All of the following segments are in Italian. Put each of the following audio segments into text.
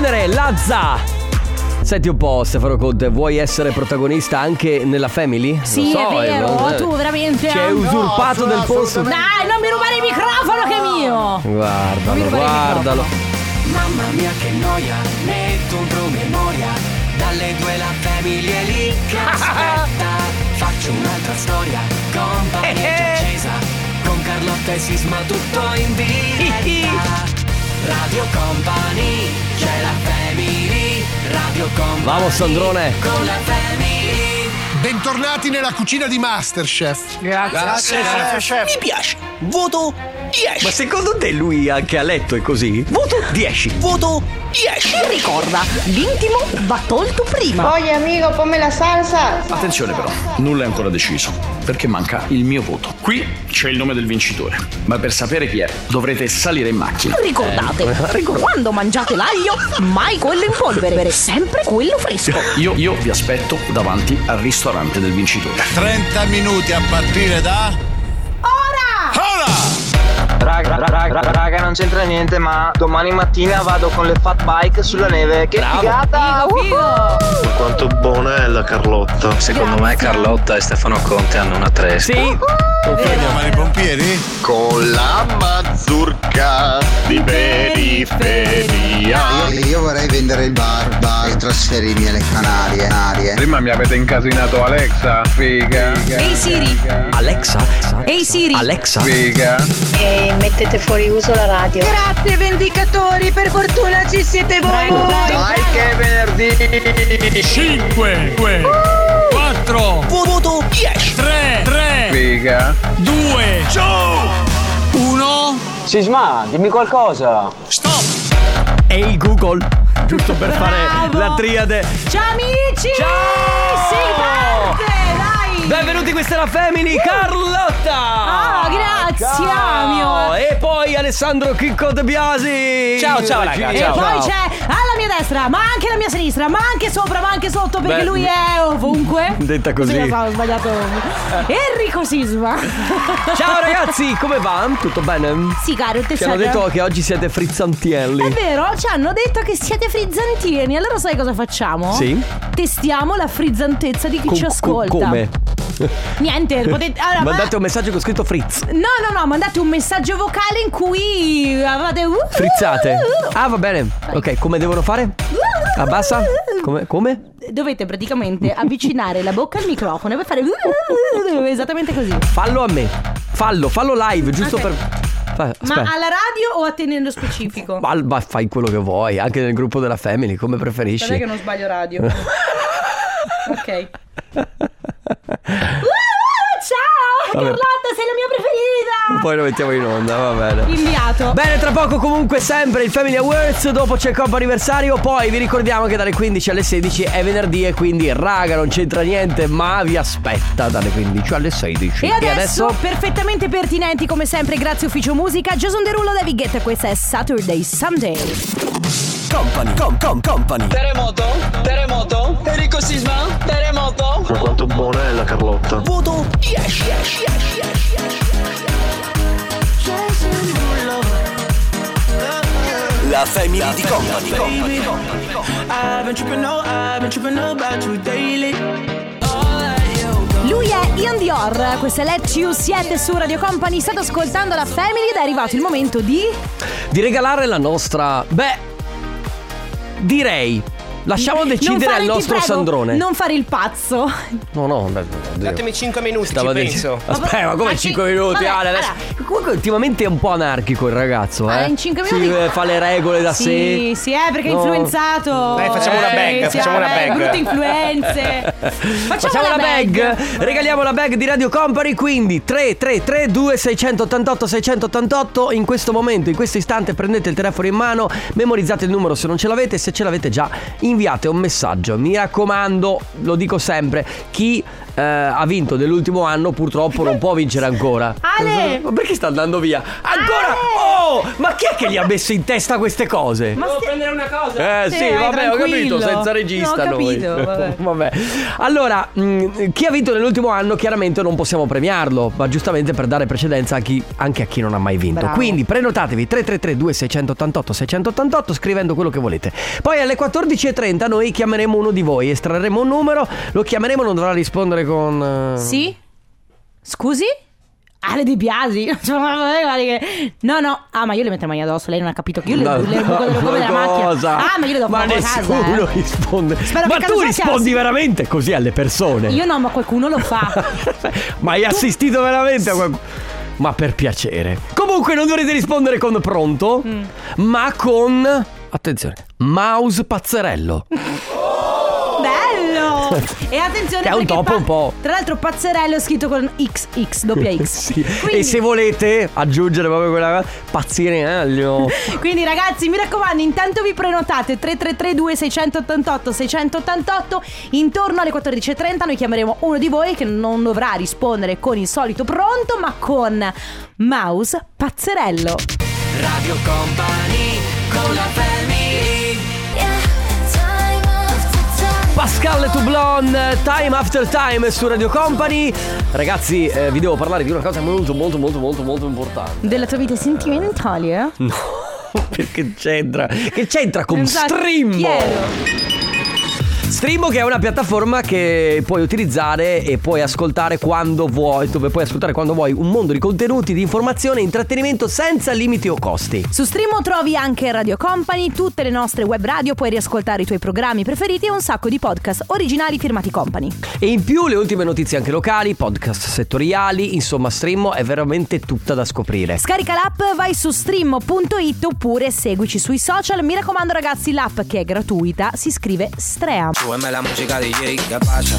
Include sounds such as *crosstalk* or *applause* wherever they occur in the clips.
genere, Lazza. Senti un po', Stefano Conte, vuoi essere protagonista anche nella Family? Sì, Lo so, è vero, eh, tu veramente. Ci hai usurpato del posto. Dai, non mi rubare il microfono che è mio! Guardalo, guardalo. Mamma mia che noia, metto un promemoria Dalle due la famiglia è lì che *laughs* aspetta Faccio un'altra storia, compagnia già *laughs* accesa Con Carlotta e Sisma tutto in diretta *laughs* Radio Company, c'è la family Radio Company Vamos, Sandrone. Con la family Bentornati nella cucina di Masterchef. Mi piace. Voto 10. Ma secondo te lui anche a letto è così? Voto 10. Voto 10. E ricorda, l'intimo va tolto prima. Oye amigo, ponme la salsa. Attenzione però, nulla è ancora deciso, perché manca il mio voto. Qui c'è il nome del vincitore, ma per sapere chi è dovrete salire in macchina. Ricordate, quando mangiate l'aglio, mai quello in polvere, sempre quello fresco. Io, io vi aspetto davanti al ristorante del vincitore. 30 minuti a partire da. Ora! Ora! Raga, raga, raga, non c'entra niente, ma domani mattina vado con le fat bike sulla neve. Che figata! Figo, figo. Quanto buona è la Carlotta. Secondo me Carlotta e Stefano Conte hanno una tresca. Sì. Chiamiamo i pompieri? Con la mazurka di periferia. Io vorrei vendere il bar, bar e trasferirmi alle Canarie. Canarie. Prima mi avete incasinato Alexa, figa. Ehi Siri, Alexa. ehi Siri. Alexa. Figa. E mettete fuori uso la radio. Grazie vendicatori, per fortuna ci siete voi. Dai che è venerdì! 5, 4, Voto 10. 3, 3, Figa. 2, 1. Sisma, dimmi qualcosa! Stop! Ehi Google. Giusto per fare Bravo. la triade. Ciao amici! Ciao! Si parte, dai! Benvenuti, questa è la Family, Carlotta! Ah, grazie, Ciao. Amio. E poi Alessandro Chicco De Biasi! Ciao, ciao, raga, E ciao. poi c'è mia destra, ma anche alla mia sinistra, ma anche sopra, ma anche sotto, perché Beh, lui è ovunque. detta così. Sì, so, ho sbagliato. Enrico Sisma. Ciao ragazzi, come va? Tutto bene? Sì, caro, te Ci hanno detto che oggi siete frizzantielli. È vero, ci hanno detto che siete frizzantini. Allora sai cosa facciamo? Sì. Testiamo la frizzantezza di chi Co- ci co- ascolta. come? Niente, *laughs* potete. Allora, ma- Mandate un messaggio con scritto frizz. No, no, no, mandate un messaggio vocale in cui avete. Frizzate. Ah, va bene. Ok, come devono fare? Abbassa? Come? come? Dovete praticamente avvicinare la bocca al microfono e poi fare. *laughs* Esattamente così. Fallo a me. Fallo, fallo live, giusto Ok. per. Fa- Ma aspetta. alla radio o a te nello specifico? Ma, ma fai quello che vuoi, anche nel gruppo della Family, come preferisci. Guarda che non sbaglio radio. *laughs* ok. *laughs* ciao! Vabbè. Carlotta, sei la mia preferita! Poi lo mettiamo in onda, va bene. Inviato. Bene, tra poco comunque sempre il Family Awards, dopo c'è il Coppa Anniversario, poi vi ricordiamo che dalle 15 alle 16 è venerdì e quindi raga non c'entra niente, ma vi aspetta dalle 15 alle 16. E adesso, perfettamente pertinenti come sempre, grazie Ufficio Musica, Jason Derulo, David Guetta, questa è Saturday Sunday. Company, com, com, company. Terremoto? Terremoto? Enrico Sisma? Terremoto? Ma quanto buona è la Carlotta. Voto 10. La family di company. Lui è Ian Dior, questa è Let You, siete su Radio Company, state ascoltando la Family ed è arrivato il momento di... Di regalare la nostra... Beh, direi... Lasciamo decidere fare, al nostro prego, Sandrone. Non fare il pazzo. No, no, beh. Datemi 5 minuti, Stavo ci penso. Aspetta, ma come Ma 5 ci- minuti? vabbè, Ale, adesso- Comunque ultimamente è un po' anarchico il ragazzo, eh. In cinque Si, minuti- eh, fa le regole da sì, sé. Sì, è perché è No. influenzato. Dai, facciamo una bag, sì, facciamo una eh, bag. Brutte influenze. *laughs* Facciamo, Facciamo la bag. Regaliamo la bag di Radio Company. Quindi 3332 688 688. In questo momento, in questo istante, prendete il telefono in mano, memorizzate il numero se non ce l'avete. Se ce l'avete già, inviate un messaggio. Mi raccomando, lo dico sempre, chi eh, ha vinto dell'ultimo anno purtroppo non può vincere ancora. Ale! Ma perché sta andando via? Ancora? Oh! Ma chi è che gli ha messo in testa queste cose? Ma Devo prendere una cosa? Eh Sì, sì, vai, vabbè, ho tranquillo. capito, senza regista No, ho noi. capito, *laughs* vabbè. Allora, mh, chi ha vinto nell'ultimo anno chiaramente non possiamo premiarlo, ma giustamente per dare precedenza a chi- anche a chi non ha mai vinto. Bravo. Quindi prenotatevi 333 2688 688 scrivendo quello che volete. Poi alle 14.30 noi chiameremo uno di voi, estrarremo un numero, lo chiameremo, non dovrà rispondere con... eh, Sì? Scusi? Ale Di Biasi? *laughs* Cioè, ma No, no. Ah, ma io le metto le mani addosso. Lei non ha capito che io le, No, le, le, no, le come della ma macchina. cosa? Ah, ma io le do Ma fuoco a casa. nessuno eh. risponde. Spero ma tu rispondi sia- veramente così alle persone? Io no, ma qualcuno lo fa. *laughs* Ma hai assistito veramente a qualcuno? Ma per piacere. Comunque non dovrete rispondere con pronto, Mm. ma con attenzione, mouse pazzerello. *laughs* E attenzione Che è un topo un po'. Tra l'altro pazzerello è scritto con XX, doppia X. *laughs* Sì. Quindi, E se volete aggiungere proprio quella pazzirello. *laughs* quindi ragazzi, mi raccomando, intanto vi prenotate 3332 688 688 intorno alle 14:30 noi chiameremo uno di voi che non dovrà rispondere con il solito pronto, ma con mouse pazzerello. Radio Company con la family Pascal Toublon, Time After Time su Radio Company. Ragazzi, eh, vi devo parlare di una cosa molto molto molto molto molto importante. Della tua vita sentimentale, eh? *laughs* No, perché c'entra? Che c'entra con Esatto, Streammo? Chiedo. Streammo che è una piattaforma che puoi utilizzare e puoi ascoltare quando vuoi, dove puoi ascoltare quando vuoi un mondo di contenuti, di informazione e intrattenimento senza limiti o costi. Su Streamo trovi anche Radio Company, tutte le nostre web radio, puoi riascoltare i tuoi programmi preferiti e un sacco di podcast originali firmati Company. E in più le ultime notizie anche locali, podcast settoriali, insomma Streammo è veramente tutta da scoprire. Scarica l'app, vai su stream.it oppure seguici sui social. Mi raccomando ragazzi, l'app che è gratuita si scrive Strea. Súbeme la música DJ, ¿qué pasa?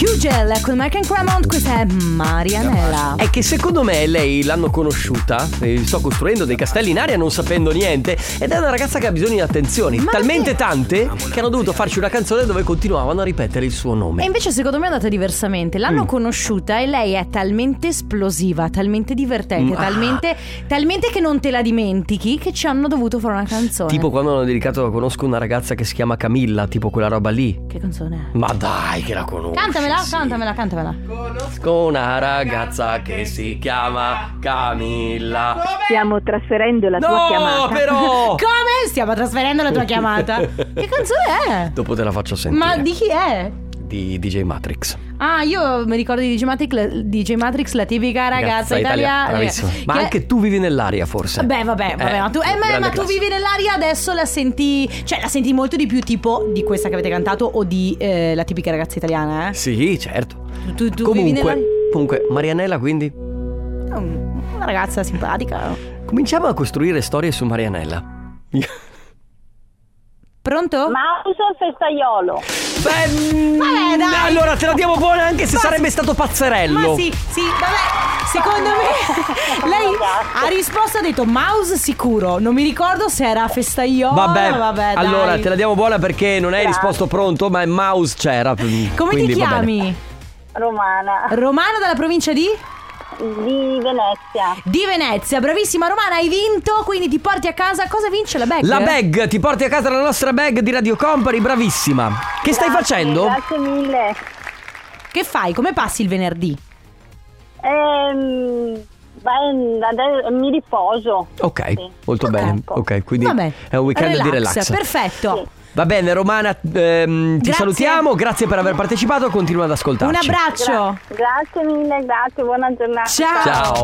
Hugel con Mark and Cremont, questa è Marianella. È che secondo me lei l'hanno conosciuta, e sto costruendo dei castelli in aria non sapendo niente, ed è una ragazza che ha bisogno di attenzioni, Ma talmente tante che hanno dovuto farci una canzone dove continuavano a ripetere il suo E nome. invece secondo me è andata diversamente. L'hanno Mm. conosciuta e lei è talmente esplosiva, talmente divertente, Mm, ah. talmente, talmente che non te la dimentichi che ci hanno dovuto fare una canzone. Tipo quando hanno dedicato conosco una ragazza che si chiama Camilla, tipo quella roba lì. Che canzone è? Ma dai che la conosco. Cantamela, cantamela, cantamela. Conosco una ragazza che si chiama Camilla. Stiamo trasferendo la No, però! *laughs* Come? Stiamo trasferendo la tua chiamata. *laughs* che canzone è? Dopo te la faccio sentire. Ma di chi è? Di DJ Matrix. Ah, io mi ricordo di DJ Matrix, la, DJ Matrix, la tipica ragazza, italiana. Bravissima. Ma che- anche tu vivi nell'aria forse. Beh, vabbè, vabbè, Eh, ma tu, eh, ma- ma tu vivi nell'aria adesso la senti. Cioè, la senti molto di più, tipo di questa che avete cantato o di eh, la tipica ragazza italiana, eh? Sì, certo. Tu, tu- Comunque, comunque, Marianella quindi Una ragazza simpatica. cominciamo a costruire storie su Marianella. Pronto? Mouse o festaiolo? Beh, mm, Vabbè, dai. allora te la diamo buona anche se Ma sarebbe sì. stato pazzerello. Ma sì, sì, vabbè, secondo me *laughs* lei ha risposto, ha detto mouse sicuro, non mi ricordo se era festaiolo. Vabbè, vabbè dai. allora te la diamo buona perché non hai risposto pronto, ma mouse c'era. Come quindi ti chiami? Romana. Romana dalla provincia di? Di Venezia. Di Venezia, bravissima Romana, hai vinto, quindi ti porti a casa, cosa vince la bag? La bag, ti porti a casa la nostra bag di Radio Company, bravissima. Che stai Grazie, facendo? Grazie mille. Che fai? Come passi il venerdì? Ehm, beh, mi riposo. Ok, Sì. molto bene. Ok, quindi Vabbè, è un weekend di relax. Perfetto. Va bene, Romana, ehm, ti Grazie. salutiamo, grazie per aver partecipato, continua ad ascoltarci. Un abbraccio. Grazie mille, grazie, buona giornata. Ciao. Ciao.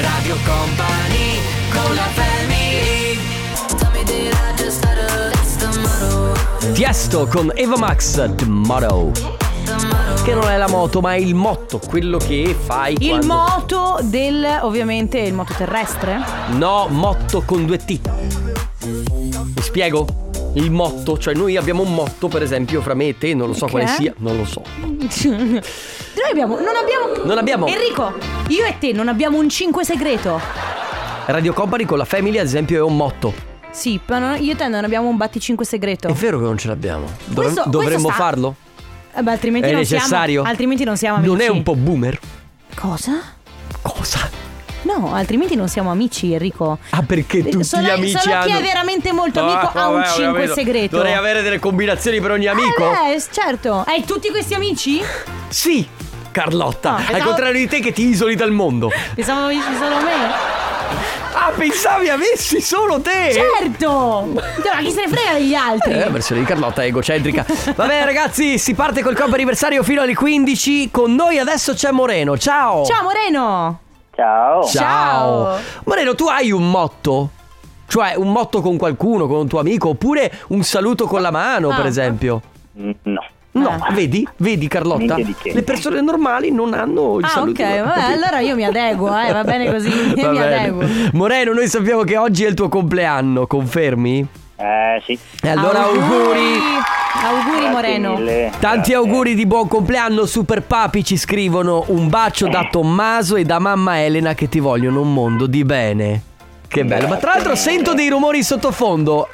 Radio Company con la Tiesto con Eva Max, Tomorrow. Che non è la moto, ma è il motto, quello che fai Il quando... moto del, ovviamente, il moto terrestre? No, motto con due T. Mi spiego? Il motto, cioè noi abbiamo un motto, per esempio, fra me e te, non lo so Che quale sia, non lo so. Noi abbiamo, non abbiamo... Non abbiamo Enrico, io e te non abbiamo un 5 segreto. Radio Company con la Family, ad esempio, è un motto. Sì, non- io e te non abbiamo un batticinque segreto. È vero che non ce l'abbiamo. Dovre- Questo- dovremmo questo farlo? Eh, beh, altrimenti È non necessario? siamo altrimenti non siamo amici. Non è un po' boomer? Cosa? Cosa? No, altrimenti non siamo amici, Enrico. Ah, perché tutti Solo- gli amici solo hanno... chi è veramente molto amico Ah, ha un vabbè, ho 5 capito. segreto. Dovrei avere delle combinazioni per ogni amico? Eh, certo. Hai tutti questi amici? Sì, Carlotta. No, Al contrario di te che ti isoli dal mondo. Pensavo avessi solo me. Ah, pensavi avessi solo te? Certo! Ma chi se ne frega degli altri? Eh, la versione di Carlotta è egocentrica. Va bene, ragazzi, si parte col compo anniversario fino alle 15. Con noi adesso c'è Moreno. Ciao. Ciao Moreno! Ciao. Ciao. Moreno, tu hai un motto? Cioè, un motto con qualcuno, con un tuo amico, oppure un saluto con la mano, Ah. per esempio? Mm, No. No, vedi? Vedi Carlotta? Le persone normali non hanno il Ah, saluto. ok, vabbè, allora io mi adeguo, eh, va bene così. *laughs* Va mi bene. adeguo. Moreno, noi sappiamo che oggi è il tuo compleanno, confermi? Eh sì. E allora auguri. Auguri Moreno. mille. Tanti auguri di buon compleanno, Super Papi ci scrivono un bacio da Tommaso e da mamma Elena che ti vogliono un mondo di bene. Che bello, ma tra l'altro sento dei rumori in sottofondo.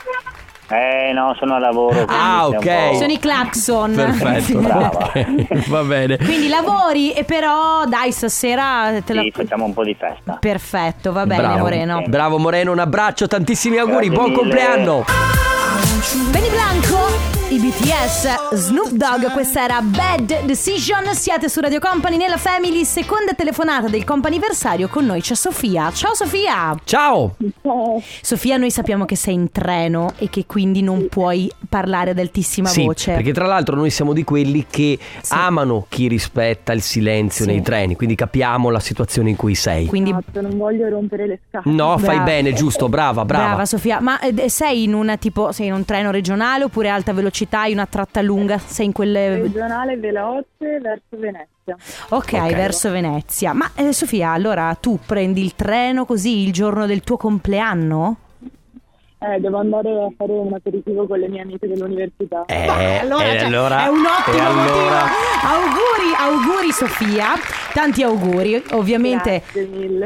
Eh no, sono a lavoro. Ah, un ok. po'- Sono i clacson. Perfetto, *laughs* Brava. *laughs* ok, va bene. Quindi lavori e però dai stasera te la... Sì, facciamo un po' di festa. Perfetto, va bene Bravo. Moreno. Bravo Moreno, un abbraccio, tantissimi auguri, Grazie buon mille. compleanno. Benny Blanco, i BTS, Snoop Dogg, questa era Bad Decision. Siete su Radio Company nella Family, seconda telefonata del comp'anniversario. Con noi c'è Sofia. Ciao Sofia. Ciao. Sofia, noi sappiamo che sei in treno e che quindi non puoi parlare ad altissima Sì, voce. perché tra l'altro noi siamo di quelli che amano chi rispetta il silenzio Sì. nei treni, quindi capiamo la situazione in cui sei. Quindi non voglio rompere le scatole. No, fai Brava. bene, giusto, brava, brava. Brava Sofia, ma eh, sei in una tipo sei in un treno regionale oppure alta velocità, hai una tratta lunga, sei in quelle Regionale veloce verso Venezia. Ok, verso Venezia. Ma eh, Sofia, allora tu prendi il treno così il giorno del tuo compleanno? Eh, devo andare a fare un aperitivo con le mie amiche dell'università. Eh, Beh, allora, cioè, allora- è un ottimo allora- motivo. Auguri, auguri Sofia. Tanti auguri, ovviamente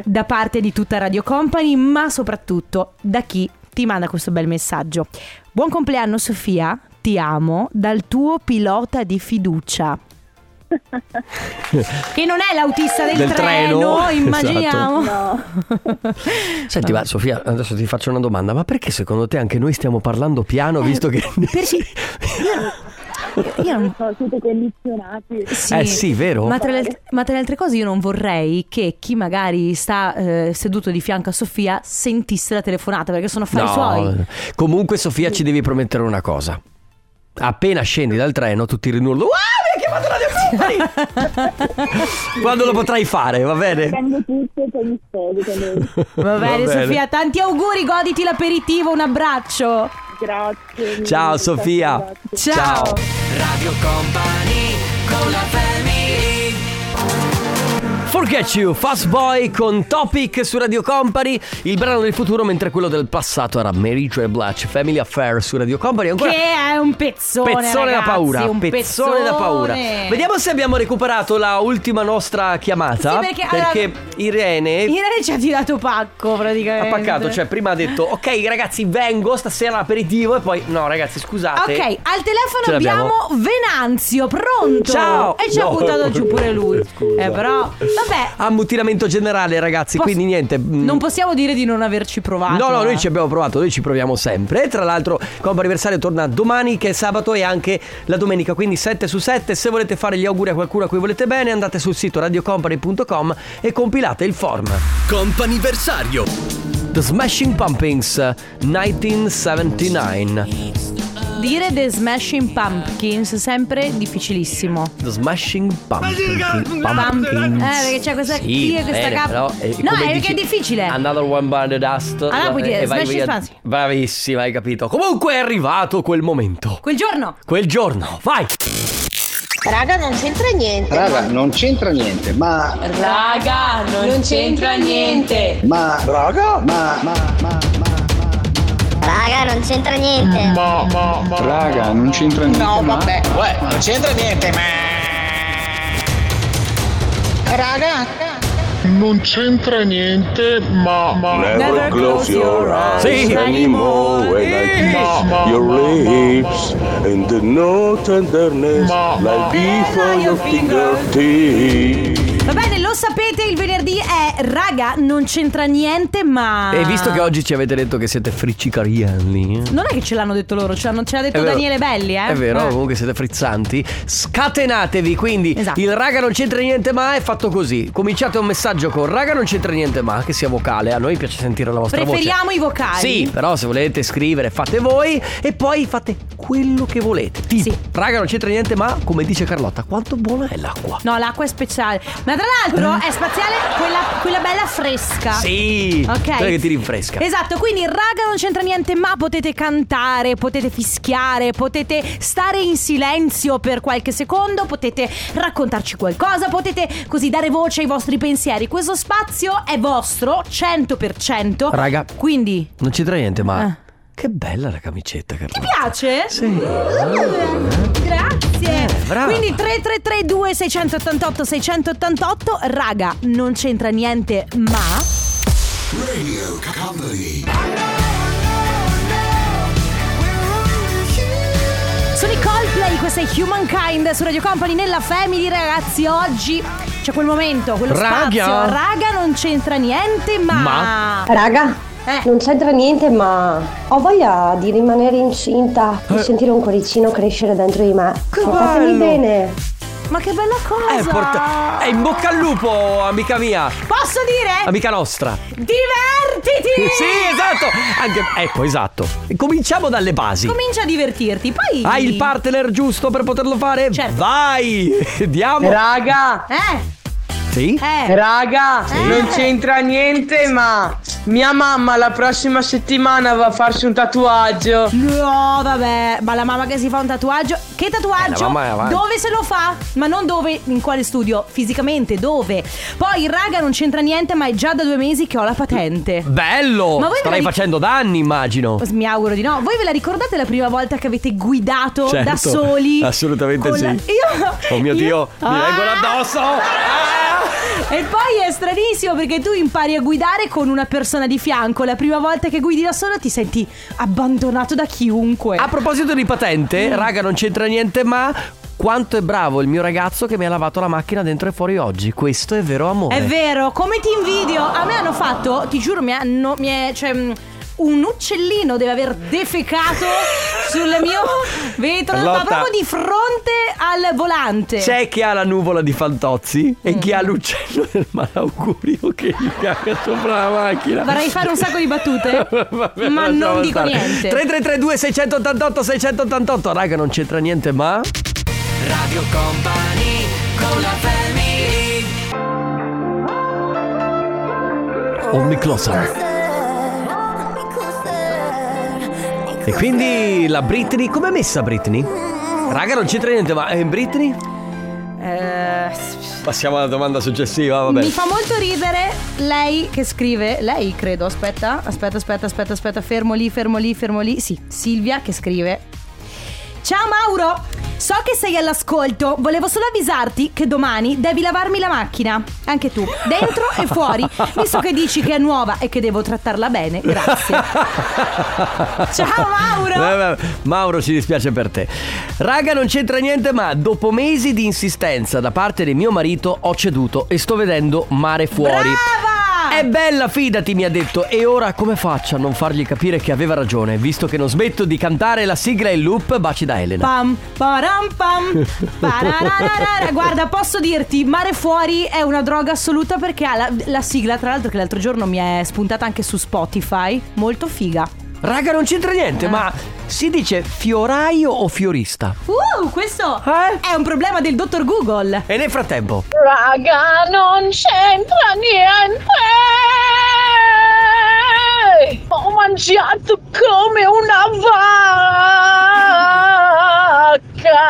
da parte di tutta Radio Company, ma soprattutto da chi ti manda questo bel messaggio. Buon compleanno Sofia, ti amo dal tuo pilota di fiducia. *laughs* che non è l'autista del, Del treno, *laughs* esatto. immaginiamo. No, Senti, ma Sofia, adesso ti faccio una domanda, ma perché secondo te anche noi stiamo parlando piano visto che... *laughs* Perché io non so, siete condizionati. Sì. Eh sì, vero? Ma tra, le, ma tra le altre cose io non vorrei che chi magari sta eh, seduto di fianco a Sofia sentisse la telefonata perché sono affari suoi. Comunque Sofia ci devi promettere una cosa. Appena scendi dal treno tu ti rinullo. Ah, mi ha chiamato Radio Company! *laughs* Quando lo potrai fare, va bene? E. *laughs* Va bene, bene. Sofia, tanti auguri, goditi l'aperitivo, un abbraccio. Grazie. Ciao Sofia. grazie. Ciao. Radio Company con la family Forget You, Fast Boy con Topic su Radio Company, il brano del futuro mentre quello del passato era Mary J. Blige, Family Affair su Radio Company. Ancora Che è un pezzone, pezzone da ragazzi, paura, un pezzone da paura. pezzone. Vediamo se abbiamo recuperato la ultima nostra chiamata. Sì, perché, allora- Irene Irene ci ha tirato pacco ha praticamente. paccato, cioè prima ha detto ok ragazzi vengo stasera all'aperitivo e poi no ragazzi scusate. Ok, al telefono abbiamo Venanzio, pronto? Ciao. E ci ha No. buttato giù pure lui. *laughs* Scusa. Eh, però, vabbè, Ammutinamento generale ragazzi, Posso- quindi niente. mm, non possiamo dire di non averci provato. No, no, eh. noi ci abbiamo provato, noi ci proviamo sempre. E tra l'altro, Compo Anniversario torna domani, che è sabato, e anche la domenica, quindi 7 su 7. Se volete fare gli auguri a qualcuno a cui volete bene, andate sul sito radiocompany.com e compilate il form. Comp'anniversario. The Smashing Pumpkins 1979. Dire The Smashing Pumpkins sempre difficilissimo. The Smashing Pumpkins. Pumpkins. Eh, perché c'è questa Sì, e questa bene, K. però, eh, no, come è dici- perché è difficile. Another one by the dust. Ah, puoi dire E vai Smashing via- Pumpkins. Bravissima, hai capito. Comunque è arrivato quel momento. Quel giorno. Quel giorno. Vai. Raga, non c'entra niente. Raga, non c'entra niente, ma. Raga, non, c'entra niente. Ma. Raga? Ma. Ma. Ma. Raga, non c'entra niente. Raga, non c'entra niente. No, ma- vabbè. Uè, non c'entra niente, ma. Raga, Non c'entra niente, ma. ma Never close your eyes Sì. anymore when I kiss Ma- your ma- lips and the no tenderness Ma- like ma- before your fingertips. Va bene, lo sapete, il venerdì è raga, non c'entra niente, ma. E visto che oggi ci avete detto che siete friccicarielli. Non è che ce l'hanno detto loro, ce l'hanno, ce l'ha detto. Daniele Belli, eh? È vero, Eh. comunque siete frizzanti. Scatenatevi, quindi Esatto. il raga non c'entra niente ma è fatto così. Cominciate un messaggio con raga non c'entra niente ma, che sia vocale. A noi piace sentire la vostra Preferiamo voce. i vocali. Sì, però se volete scrivere fate voi e poi fate quello che volete. Tipo, Sì. raga non c'entra niente ma, come dice Carlotta, quanto buona è l'acqua? No, l'acqua è speciale. Ma tra l'altro è spaziale quella, quella bella fresca. Sì, Ok. quella che ti rinfresca. Esatto, quindi raga non c'entra niente, ma potete cantare, potete fischiare, potete stare in silenzio per qualche secondo, potete raccontarci qualcosa, potete così dare voce ai vostri pensieri. Questo spazio è vostro, 100%. Raga. Quindi, Non c'entra niente ma... Eh. Che bella la camicetta, Carlotta. ti piace? Sì. Grazie. Eh, brava. Quindi 3332 688 688 raga, non c'entra niente, ma Sono i Coldplay, questa è Humankind su Radio Company nella Family, ragazzi. Oggi c'è quel momento, quello Raga. spazio. Raga, non c'entra niente, ma. Ma? Raga, Eh. non c'entra niente, ma ho voglia di rimanere incinta e sentire un cuoricino crescere dentro di me. Che Portatemi bello. bene. Ma che bella cosa! Eh, porta- eh, in bocca al lupo, amica mia. Posso dire? Amica nostra. Divertiti! Sì, esatto. Anche, ecco, esatto. Cominciamo dalle basi. Comincia a divertirti, poi. Hai il partner giusto per poterlo fare? Certo. Vai! Diamo. Raga, Eh, Sì? eh. raga, non c'entra niente, ma mia mamma la prossima settimana va a farsi un tatuaggio. No, vabbè, ma la mamma che si fa un tatuaggio. Che tatuaggio? Eh, la mamma è avanti. dove se lo fa? Ma non dove, in quale studio? Fisicamente, dove? Poi, raga, non c'entra niente, ma è già da due mesi che ho la patente. Bello! Ma voi Starai ric- facendo danni, immagino. Mi auguro di no. Voi ve la ricordate la prima volta che avete guidato Certo, da soli? assolutamente Con sì. la- Io. Oh mio io- Dio, mi Ah! vengono addosso! Ah! E poi è stranissimo perché tu impari a guidare con una persona di fianco. La prima volta che guidi da solo ti senti abbandonato da chiunque. A proposito di patente, raga, non c'entra niente, ma quanto è bravo il mio ragazzo che mi ha lavato la macchina dentro e fuori oggi. Questo è vero amore. È vero, come ti invidio. A me hanno fatto, ti giuro, mi hanno. Mi è, cioè, mm, un uccellino deve aver defecato sul mio vetro, ma Carlotta. proprio di fronte al volante. C'è chi ha la nuvola di Fantozzi e Mm. chi ha l'uccello del malaugurio che gli caga sopra la macchina. Vorrei fare un sacco di battute, *laughs* Vabbè, ma non dico stare. niente. 3332 688 688 Raga non c'entra niente ma Radio Company con la family me closer E quindi la Britney Com'è messa Britney? Raga non c'entra niente ma è Britney? Eh, Passiamo alla domanda successiva vabbè Mi fa molto ridere lei che scrive, lei credo, aspetta, aspetta, aspetta, aspetta, aspetta, fermo lì, fermo lì, fermo lì. Sì, Silvia che scrive. Ciao Mauro, so che sei all'ascolto, volevo solo avvisarti che domani devi lavarmi la macchina, anche tu, dentro e fuori, visto che dici che è nuova e che devo trattarla bene, grazie. *laughs* Ciao Mauro! Mauro ci dispiace per te Raga non c'entra niente ma dopo mesi di insistenza da parte di mio marito ho ceduto e sto vedendo mare fuori Brava! È bella, fidati, mi ha detto. E ora come faccio a non fargli capire che aveva ragione, visto che non smetto di cantare la sigla in loop Baci da Elena. Pam, param, pam, parararara. Guarda, posso dirti, Mare Fuori è una droga assoluta perché ha la, la sigla, tra l'altro che l'altro giorno mi è spuntata anche su Spotify, molto figa. Raga, non c'entra niente, Eh. ma si dice fioraio o fiorista? Uh, questo Eh? è un problema del dottor Google. E nel frattempo, Raga, non c'entra niente. Ho mangiato come una vacca.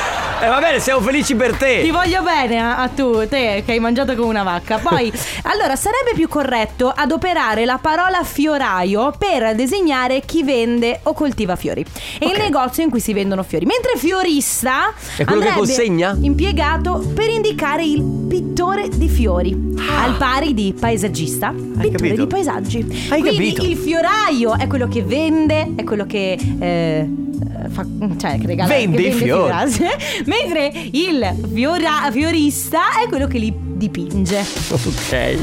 *laughs* E va bene, siamo felici per te. Ti voglio bene a, a tu, te che hai mangiato come una vacca. Poi, *laughs* allora, sarebbe più corretto adoperare la parola fioraio per designare chi vende o coltiva fiori. E il negozio in cui si vendono fiori. Mentre fiorista È quello che consegna? impiegato per indicare il pittore di fiori. Al pari di paesaggista, pittore Ah. capito? di paesaggi. Hai Quindi capito? il fioraio è quello che vende, è quello che eh, fa, cioè che regala Vende che i fiori. grazie. *laughs* Mentre il fiora- fiorista è quello che li dipinge. Ok.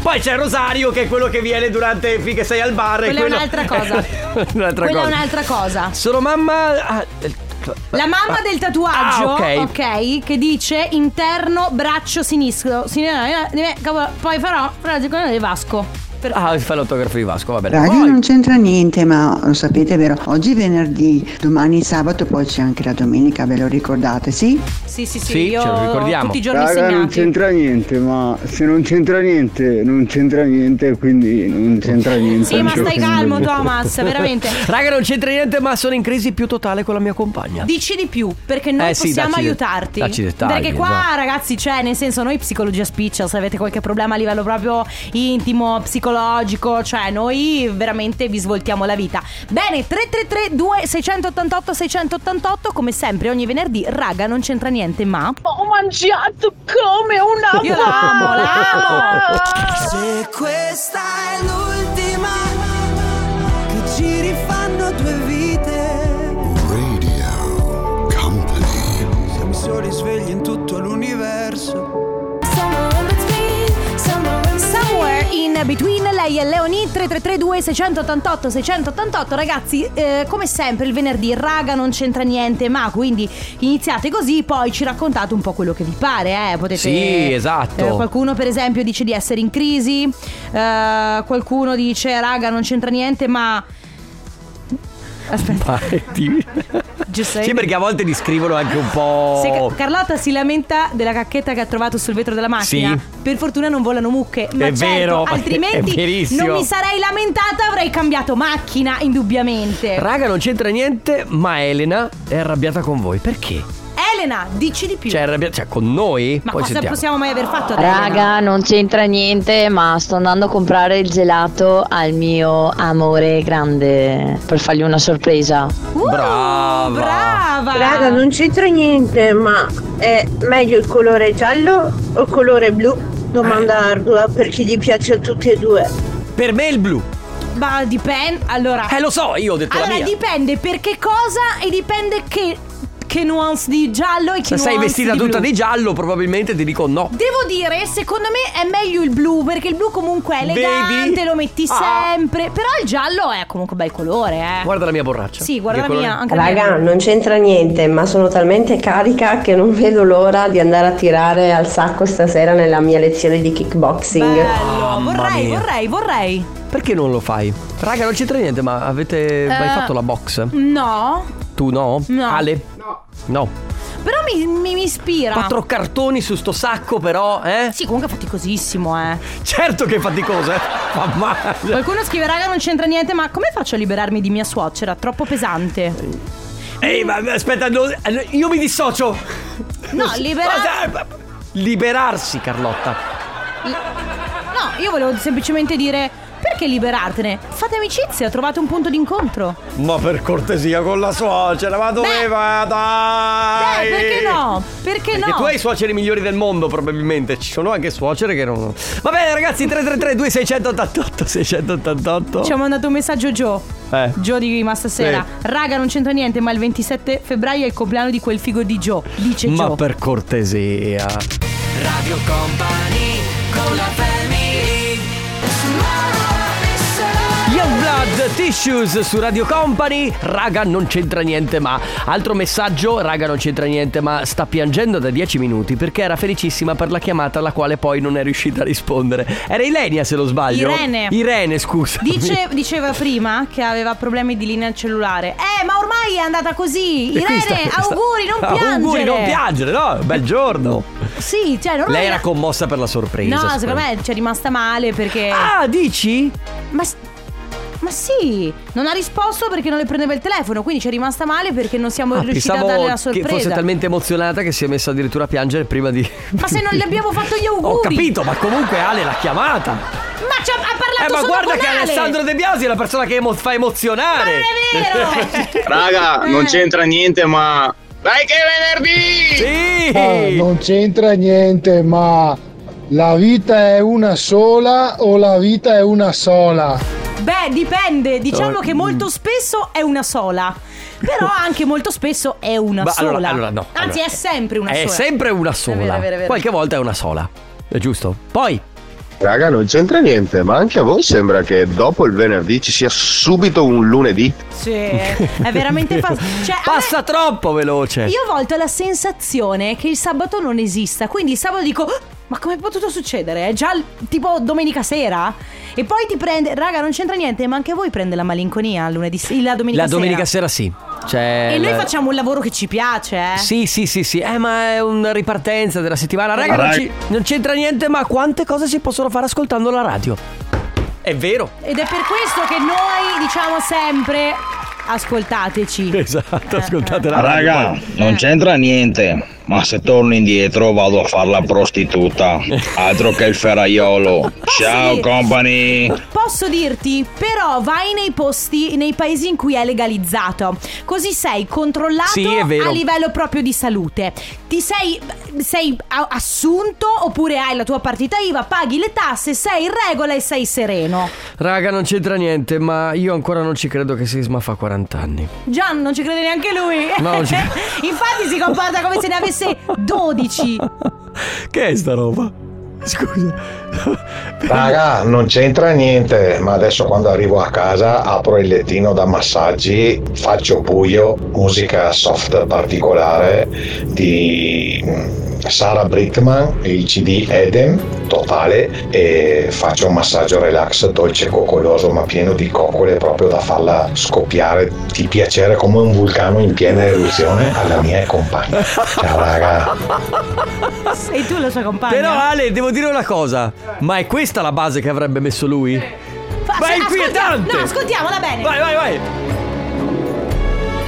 Poi c'è Rosario che è quello che viene durante finché sei al bar. Quella è quello- un'altra cosa. *laughs* un'altra Quella è cosa. un'altra cosa. Sono mamma. ah, eh, La mamma del tatuaggio, Ah, ok. che dice interno braccio sinistro. Sin- eh, Poi farò frase con il Vasco. Per- Ah, fa l'autografo di Vasco, va bene. Raga, Poi- non c'entra niente, ma lo sapete vero? Oggi è venerdì, domani sabato, poi c'è anche la domenica, ve lo ricordate, sì? Sì, sì, sì, Sì, io ce lo ricordiamo. tutti i giorni Raga, non c'entra niente, ma se non c'entra niente, non c'entra niente, quindi non c'entra niente. Sì, ma stai calmo, Thomas, *laughs* veramente. Raga, non c'entra niente, ma sono in crisi più totale con la mia compagna. Dici di più, perché noi Eh sì, possiamo aiutarti. dacci dettagli, perché qua, esatto. ragazzi, c'è, nel senso, noi psicologia spiccia, se avete qualche problema a livello proprio intimo, psicologico, cioè noi veramente vi svoltiamo la vita. Bene, 333 2688 688 come sempre ogni venerdì, raga, non c'entra niente, ma Ho mangiato come una Io l'amo, l'amo. Se questa è l'ultima che ci rifanno due vite. Radio Company. Siamo soli svegli in tutto l'universo. In between lei e Leonie 3332 688 688 ragazzi eh, come sempre il venerdì raga non c'entra niente ma quindi iniziate così poi ci raccontate un po' quello che vi pare eh potete Sì, esatto. eh, qualcuno per esempio dice di essere in crisi eh, qualcuno dice raga non c'entra niente ma aspetta just saying. Sì, perché a volte descrivono anche un po'. Se Ca- Carlotta si lamenta della cacchetta che ha trovato sul vetro della macchina. Sì. Per fortuna non volano mucche. Ma È certo, vero, è altrimenti verissimo. non mi sarei lamentata, avrei cambiato macchina, indubbiamente. Raga, non c'entra niente, ma Elena è arrabbiata con voi. Perché? Elena, dici di più. Cioè, è arrabbiata cioè, con noi? ma Poi cosa sentiamo. possiamo mai aver fatto ad Elena? Raga, non c'entra niente, ma sto andando a comprare il gelato al mio amore grande per fargli una sorpresa. Uh, Brava. Brava. Raga, non c'entra niente, ma è meglio il colore giallo o il colore blu? Domanda ardua per chi gli piace a tutti e due. Per me il blu. Ma dipende. Allora. Eh, lo so, io ho detto allora, la mia. dipende per che cosa e dipende che, che nuance di giallo e che Se sei vestita di tutta blu. di giallo, probabilmente ti dico no. Devo dire, secondo me è meglio il blu perché il blu comunque è elegante, Vedi? lo metti Ah. sempre. Però il giallo è comunque bel colore, eh. Guarda la mia borraccia. Sì, guarda Che la colore- mia, anche la Raga, mia. non c'entra niente, ma sono talmente carica che non vedo l'ora di andare a tirare al sacco stasera nella mia lezione di kickboxing. Bello, vorrei, mia. vorrei, vorrei. Perché non lo fai? Raga, non c'entra niente, ma avete mai Eh. fatto la box? No, Tu no? No. Ale? No. però mi, mi, mi ispira. Quattro cartoni su sto sacco, però, eh? Sì, comunque è faticosissimo, eh. Certo che è faticoso, eh? *laughs* Male. Qualcuno scrive, raga, non c'entra niente, ma come faccio a liberarmi di mia suocera? Troppo pesante. Ehi, ma aspetta, no, io mi dissocio. No, *laughs* libera- Cosa? Liberarsi, Carlotta. No, io volevo semplicemente dire. Perché liberartene? Fate amicizia, trovate un punto d'incontro. Ma per cortesia con la suocera, ma doveva, dai! Eh, perché no? Perché Perché no? tu hai i suoceri migliori del mondo, probabilmente. Ci sono anche suocere che non. Va bene, ragazzi, 333 2688 688. Ci ha mandato un messaggio Joe. Eh. Joe di Ma stasera. Sì. Raga, non c'entra niente, ma il 27 febbraio è il compleanno di quel figo di Joe. Dice Ma Joe. per cortesia. Radio Company con la Blood Tissues su Radio Company. Raga, non c'entra niente, ma. Altro messaggio, raga, non c'entra niente, ma sta piangendo da 10 minuti perché era felicissima per la chiamata alla quale poi non è riuscita a rispondere. Era Ilenia, se non sbaglio. Irene. Irene, scusa. Dice- diceva prima che aveva problemi di linea cellulare. Eh, ma ormai è andata così. Irene, sta- sta- auguri, non piangere. Auguri, non piangere, no? Bel giorno. Sì, cioè, non Lei era commossa per la sorpresa. No, secondo me ci è rimasta male perché. Ah, dici? Ma. Ma sì, non ha risposto perché non le prendeva il telefono, quindi ci è rimasta male perché non siamo Ah, riusciti a pensavo darle la che sorpresa. fosse talmente emozionata che si è messa addirittura a piangere prima di. Ma se non le abbiamo fatto gli *laughs* auguri. Ho capito, ma comunque Ale l'ha chiamata. Ma ci ha, ha parlato Eh, ma solo guarda con che Ale. Alessandro De Biasi è la persona che emo- fa emozionare. Ma non è vero. *laughs* Raga, non c'entra niente, ma. Dai che è venerdì! Sì! Ah, non c'entra niente, ma la vita è una sola o la vita è una sola? Beh, dipende. Diciamo Oh, che molto spesso è una sola. Però *laughs* anche molto spesso è una Ma sola. allora- allora no, Anzi, allora, è sempre una È sola. sempre una sola. È vero, è vero, è vero. Qualche volta è una sola. È giusto? Poi. Raga, non c'entra niente, ma anche a voi sembra che dopo il venerdì ci sia subito un lunedì. Sì, è veramente *laughs* fa- cioè, Passa troppo veloce. me- Io a volte ho la sensazione che il sabato non esista. Quindi il sabato dico. "Ah, Ma come è potuto succedere? È già tipo domenica sera? E poi ti prende. Raga, non c'entra niente, ma anche voi prende la malinconia il lunedì, la domenica La sera. domenica sera sì. Cioè, E noi la- facciamo un lavoro che ci piace, eh. Sì, sì, sì, sì. Eh, ma è una ripartenza della settimana. Raga, non, ci- non c'entra niente, ma quante cose si possono fare ascoltando la radio? È vero. Ed è per questo che noi diciamo sempre ascoltateci. Esatto, ascoltate la radio. Raga, non c'entra niente. Ma se torno indietro vado a fare la prostituta. Altro che il ferraiolo. *laughs* Ciao sì. company. Posso dirti, però vai nei posti, nei paesi in cui è legalizzato. Così sei controllato Sì, a livello proprio di salute. Ti sei, sei assunto oppure hai la tua partita IVA, paghi le tasse, sei in regola e sei sereno. Raga, non c'entra niente, ma io ancora non ci credo che Sisma fa 40 anni. Gian non ci crede neanche lui. No, non ci- *laughs* Infatti si comporta come se ne avesse 12. *laughs* Che è sta roba? Scusa. *laughs* Raga, non c'entra niente, ma adesso quando arrivo a casa apro il lettino da massaggi, faccio buio, musica soft particolare di Sara Brickman, il CD Eden totale e faccio un massaggio relax dolce e coccoloso ma pieno di coccole proprio da farla scoppiare di piacere come un vulcano in piena eruzione alla mia compagna. Ciao raga. Sei tu la sua compagna. Però Ale, devo dire una cosa. Ma è questa la base che avrebbe messo lui? Fa- Ma è inquietante! ascoltiamo- No, ascoltiamola bene. Vai, vai, vai.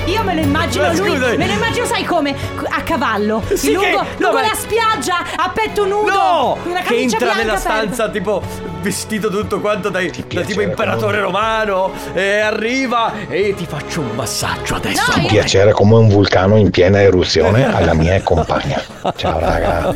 Io me lo immagino Ma lui, scusami. me lo immagino sai come? A cavallo, *laughs* Sì, lungo, che- no, lungo ma- la spiaggia, a petto nudo, No! Che entra nella stanza tipo vestito tutto quanto da, da tipo imperatore romano e arriva e ti faccio un massaggio adesso. Di piacere come un vulcano in piena eruzione *laughs* alla mia compagna. Ciao raga.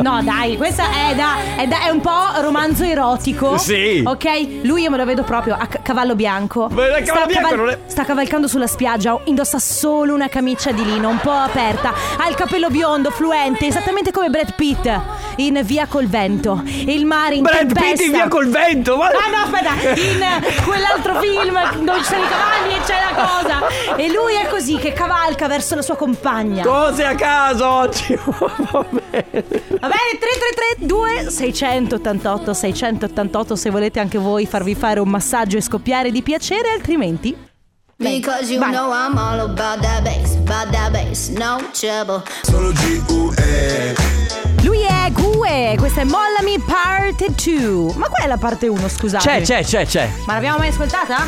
No, dai, questa è da, è da- è un po' romanzo erotico. Sì. Ok? Lui io me lo vedo proprio a ca- cavallo bianco. Ma cavallo bianco non è- sta cavalcando sulla spiaggia, indossa solo una camicia di lino, un po' aperta, ha il capello biondo, fluente, esattamente come Brad Pitt in Via col vento. E il mare in Brad tempesta. In Via col vento, ma- Ah no, aspetta, in eh, quell'altro film dove ci sono i cavalli e c'è la cosa. E lui è così che cavalca verso la sua compagna. Cose a caso oggi. *laughs* Va bene, 3332 688 688 se volete anche voi farvi fare un massaggio e scoppiare di piacere, altrimenti Because you Vai. know I'm all about that bass, about that bass, no trouble. Solo G-U-E Lui è Gue, questa è Mollami Part 2. Ma qual è la parte 1, scusate? C'è, c'è, c'è, c'è. Ma l'abbiamo mai ascoltata?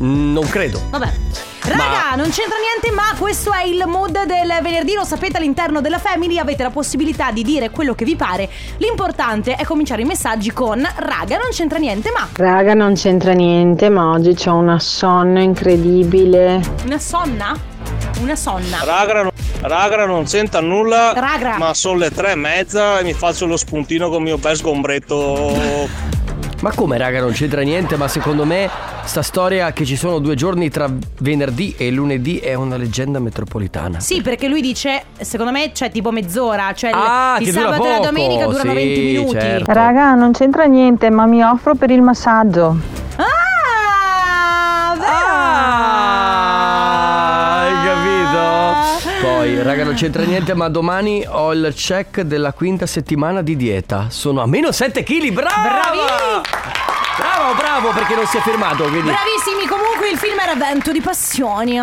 Mm, Non credo. Vabbè. Raga, non c'entra niente, ma questo è il mood del venerdì, lo sapete all'interno della Family, avete la possibilità di dire quello che vi pare. L'importante è cominciare i messaggi con raga, non c'entra niente, ma Raga, non c'entra niente, ma oggi ho una sonno incredibile. una sonna? Una sonna. Ragra, non- ragra non c'entra nulla, Ragra. ma sono le tre e mezza e mi faccio lo spuntino con il mio bel sgombretto. *laughs* Ma come raga non c'entra niente Ma secondo me sta storia che ci sono due giorni tra venerdì e lunedì È una leggenda metropolitana Sì, perché lui dice, secono me c'è tipo mezz'ora, cioè il- Ah, il, sabato e la domenica durano sì, 20 minuti. certo. Raga, non c'entra niente, ma mi offro per il massaggio. Raga non c'entra niente Ma domani ho il check della quinta settimana di dieta Sono a meno 7 kg Brava Bravi! Bravo bravo perché non si è fermato quindi Bravissimi, comunque il film era Vento di passioni.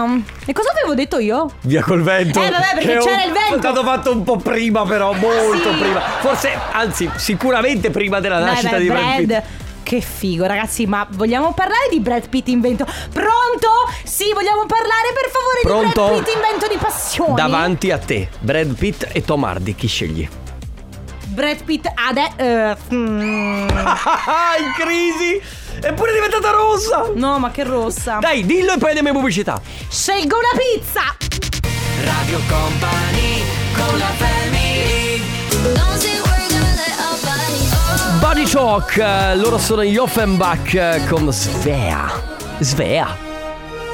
E cosa avevo detto io? Via col vento Eh, vabbè, perché Che è c'era il vento. È stato fatto un po' prima però Molto Sì. prima Forse anzi sicuramente prima della nascita beh, di Brad Pitt. Che figo, ragazzi. Ma vogliamo parlare di Brad Pitt invento? Pronto? Sì, vogliamo parlare per favore Pronto? di Brad Pitt invento di passioni. Davanti a te, Brad Pitt e Tom Hardy, chi scegli? Brad Pitt ade- eh, mm. *laughs* In crisi! Eppure è diventata rossa! No, ma che rossa. Dai, dillo e poi andiamo in pubblicità. Scelgo una pizza. Radio Company con la family Talk, eh, loro sono gli Offenbach eh, con Svea. Svea.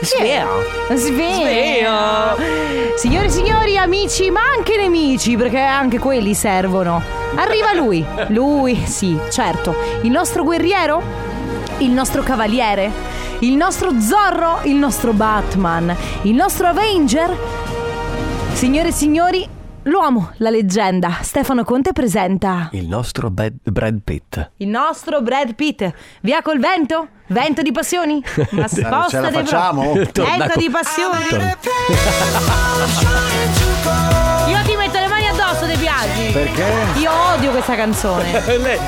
Svea. Svea. Signore e signori, amici, ma anche nemici, perché anche quelli servono. Arriva lui. Lui, sì, certo. Il nostro guerriero? Il nostro cavaliere? Il nostro Zorro? Il nostro Batman? Il nostro Avenger? Signore e signori, l'uomo, la leggenda, Stefano Conte presenta Il nostro Bad- Brad Pitt. il nostro Brad Pitt. Via col vento? Vento di passioni? Ma *laughs* Ce la facciamo? Vento con- di passioni. Io ti metto Biagi. Perché? Io odio questa canzone. *laughs* lei,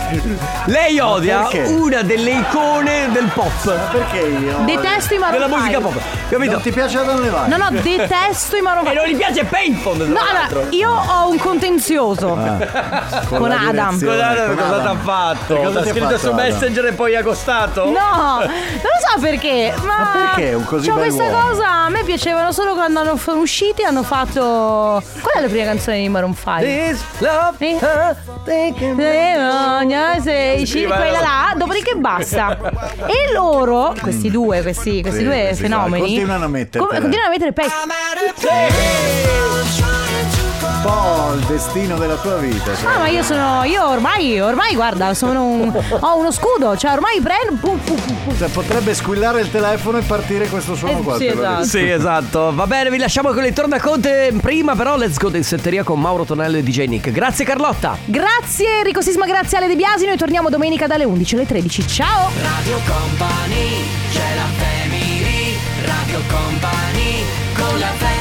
lei odia una delle icone del pop. Perché io? Detesto i Maroon Della musica pop. Capito? Non ti piace Adam Levine? No, no, detesto i Maroon *laughs* E non gli piace Paintball, No, allora, io ho un contenzioso con la Adam. Con cosa ti ha Adam. fatto? Cosa ti ha scritto fatto, su Adam? Messenger e poi accostato? No, non lo so perché, ma, Ma perché è un così c'ho bel questa uomo? cosa, a me piacevano solo quando hanno, sono usciti hanno fatto Qual è la prima canzone di Maroon 5? This love, uh, thinking- quella là, dopodiché basta. *laughs* E loro, questi due, questi, questi Sì, due sì, fenomeni, continuano a mettertela. come- continuano a mettere pezzi po' il destino della tua vita. Cioè. No, ma io sono. Io ormai, ormai guarda, sono un, ho uno scudo, cioè ormai prendo. Pu. Cioè, potrebbe squillare il telefono e partire questo suono eh, qua. Sì esatto. sì, esatto. Va bene, vi lasciamo con le tornaconte. Prima, però, let's go del setteria con Mauro Tonello e DJ Nick. Grazie Carlotta. Grazie Enrico Sisma, grazie alle De Biasi. Noi torniamo domenica dalle 11 alle 13. Ciao! Radio Company, c'è la family, Radio Company con la family.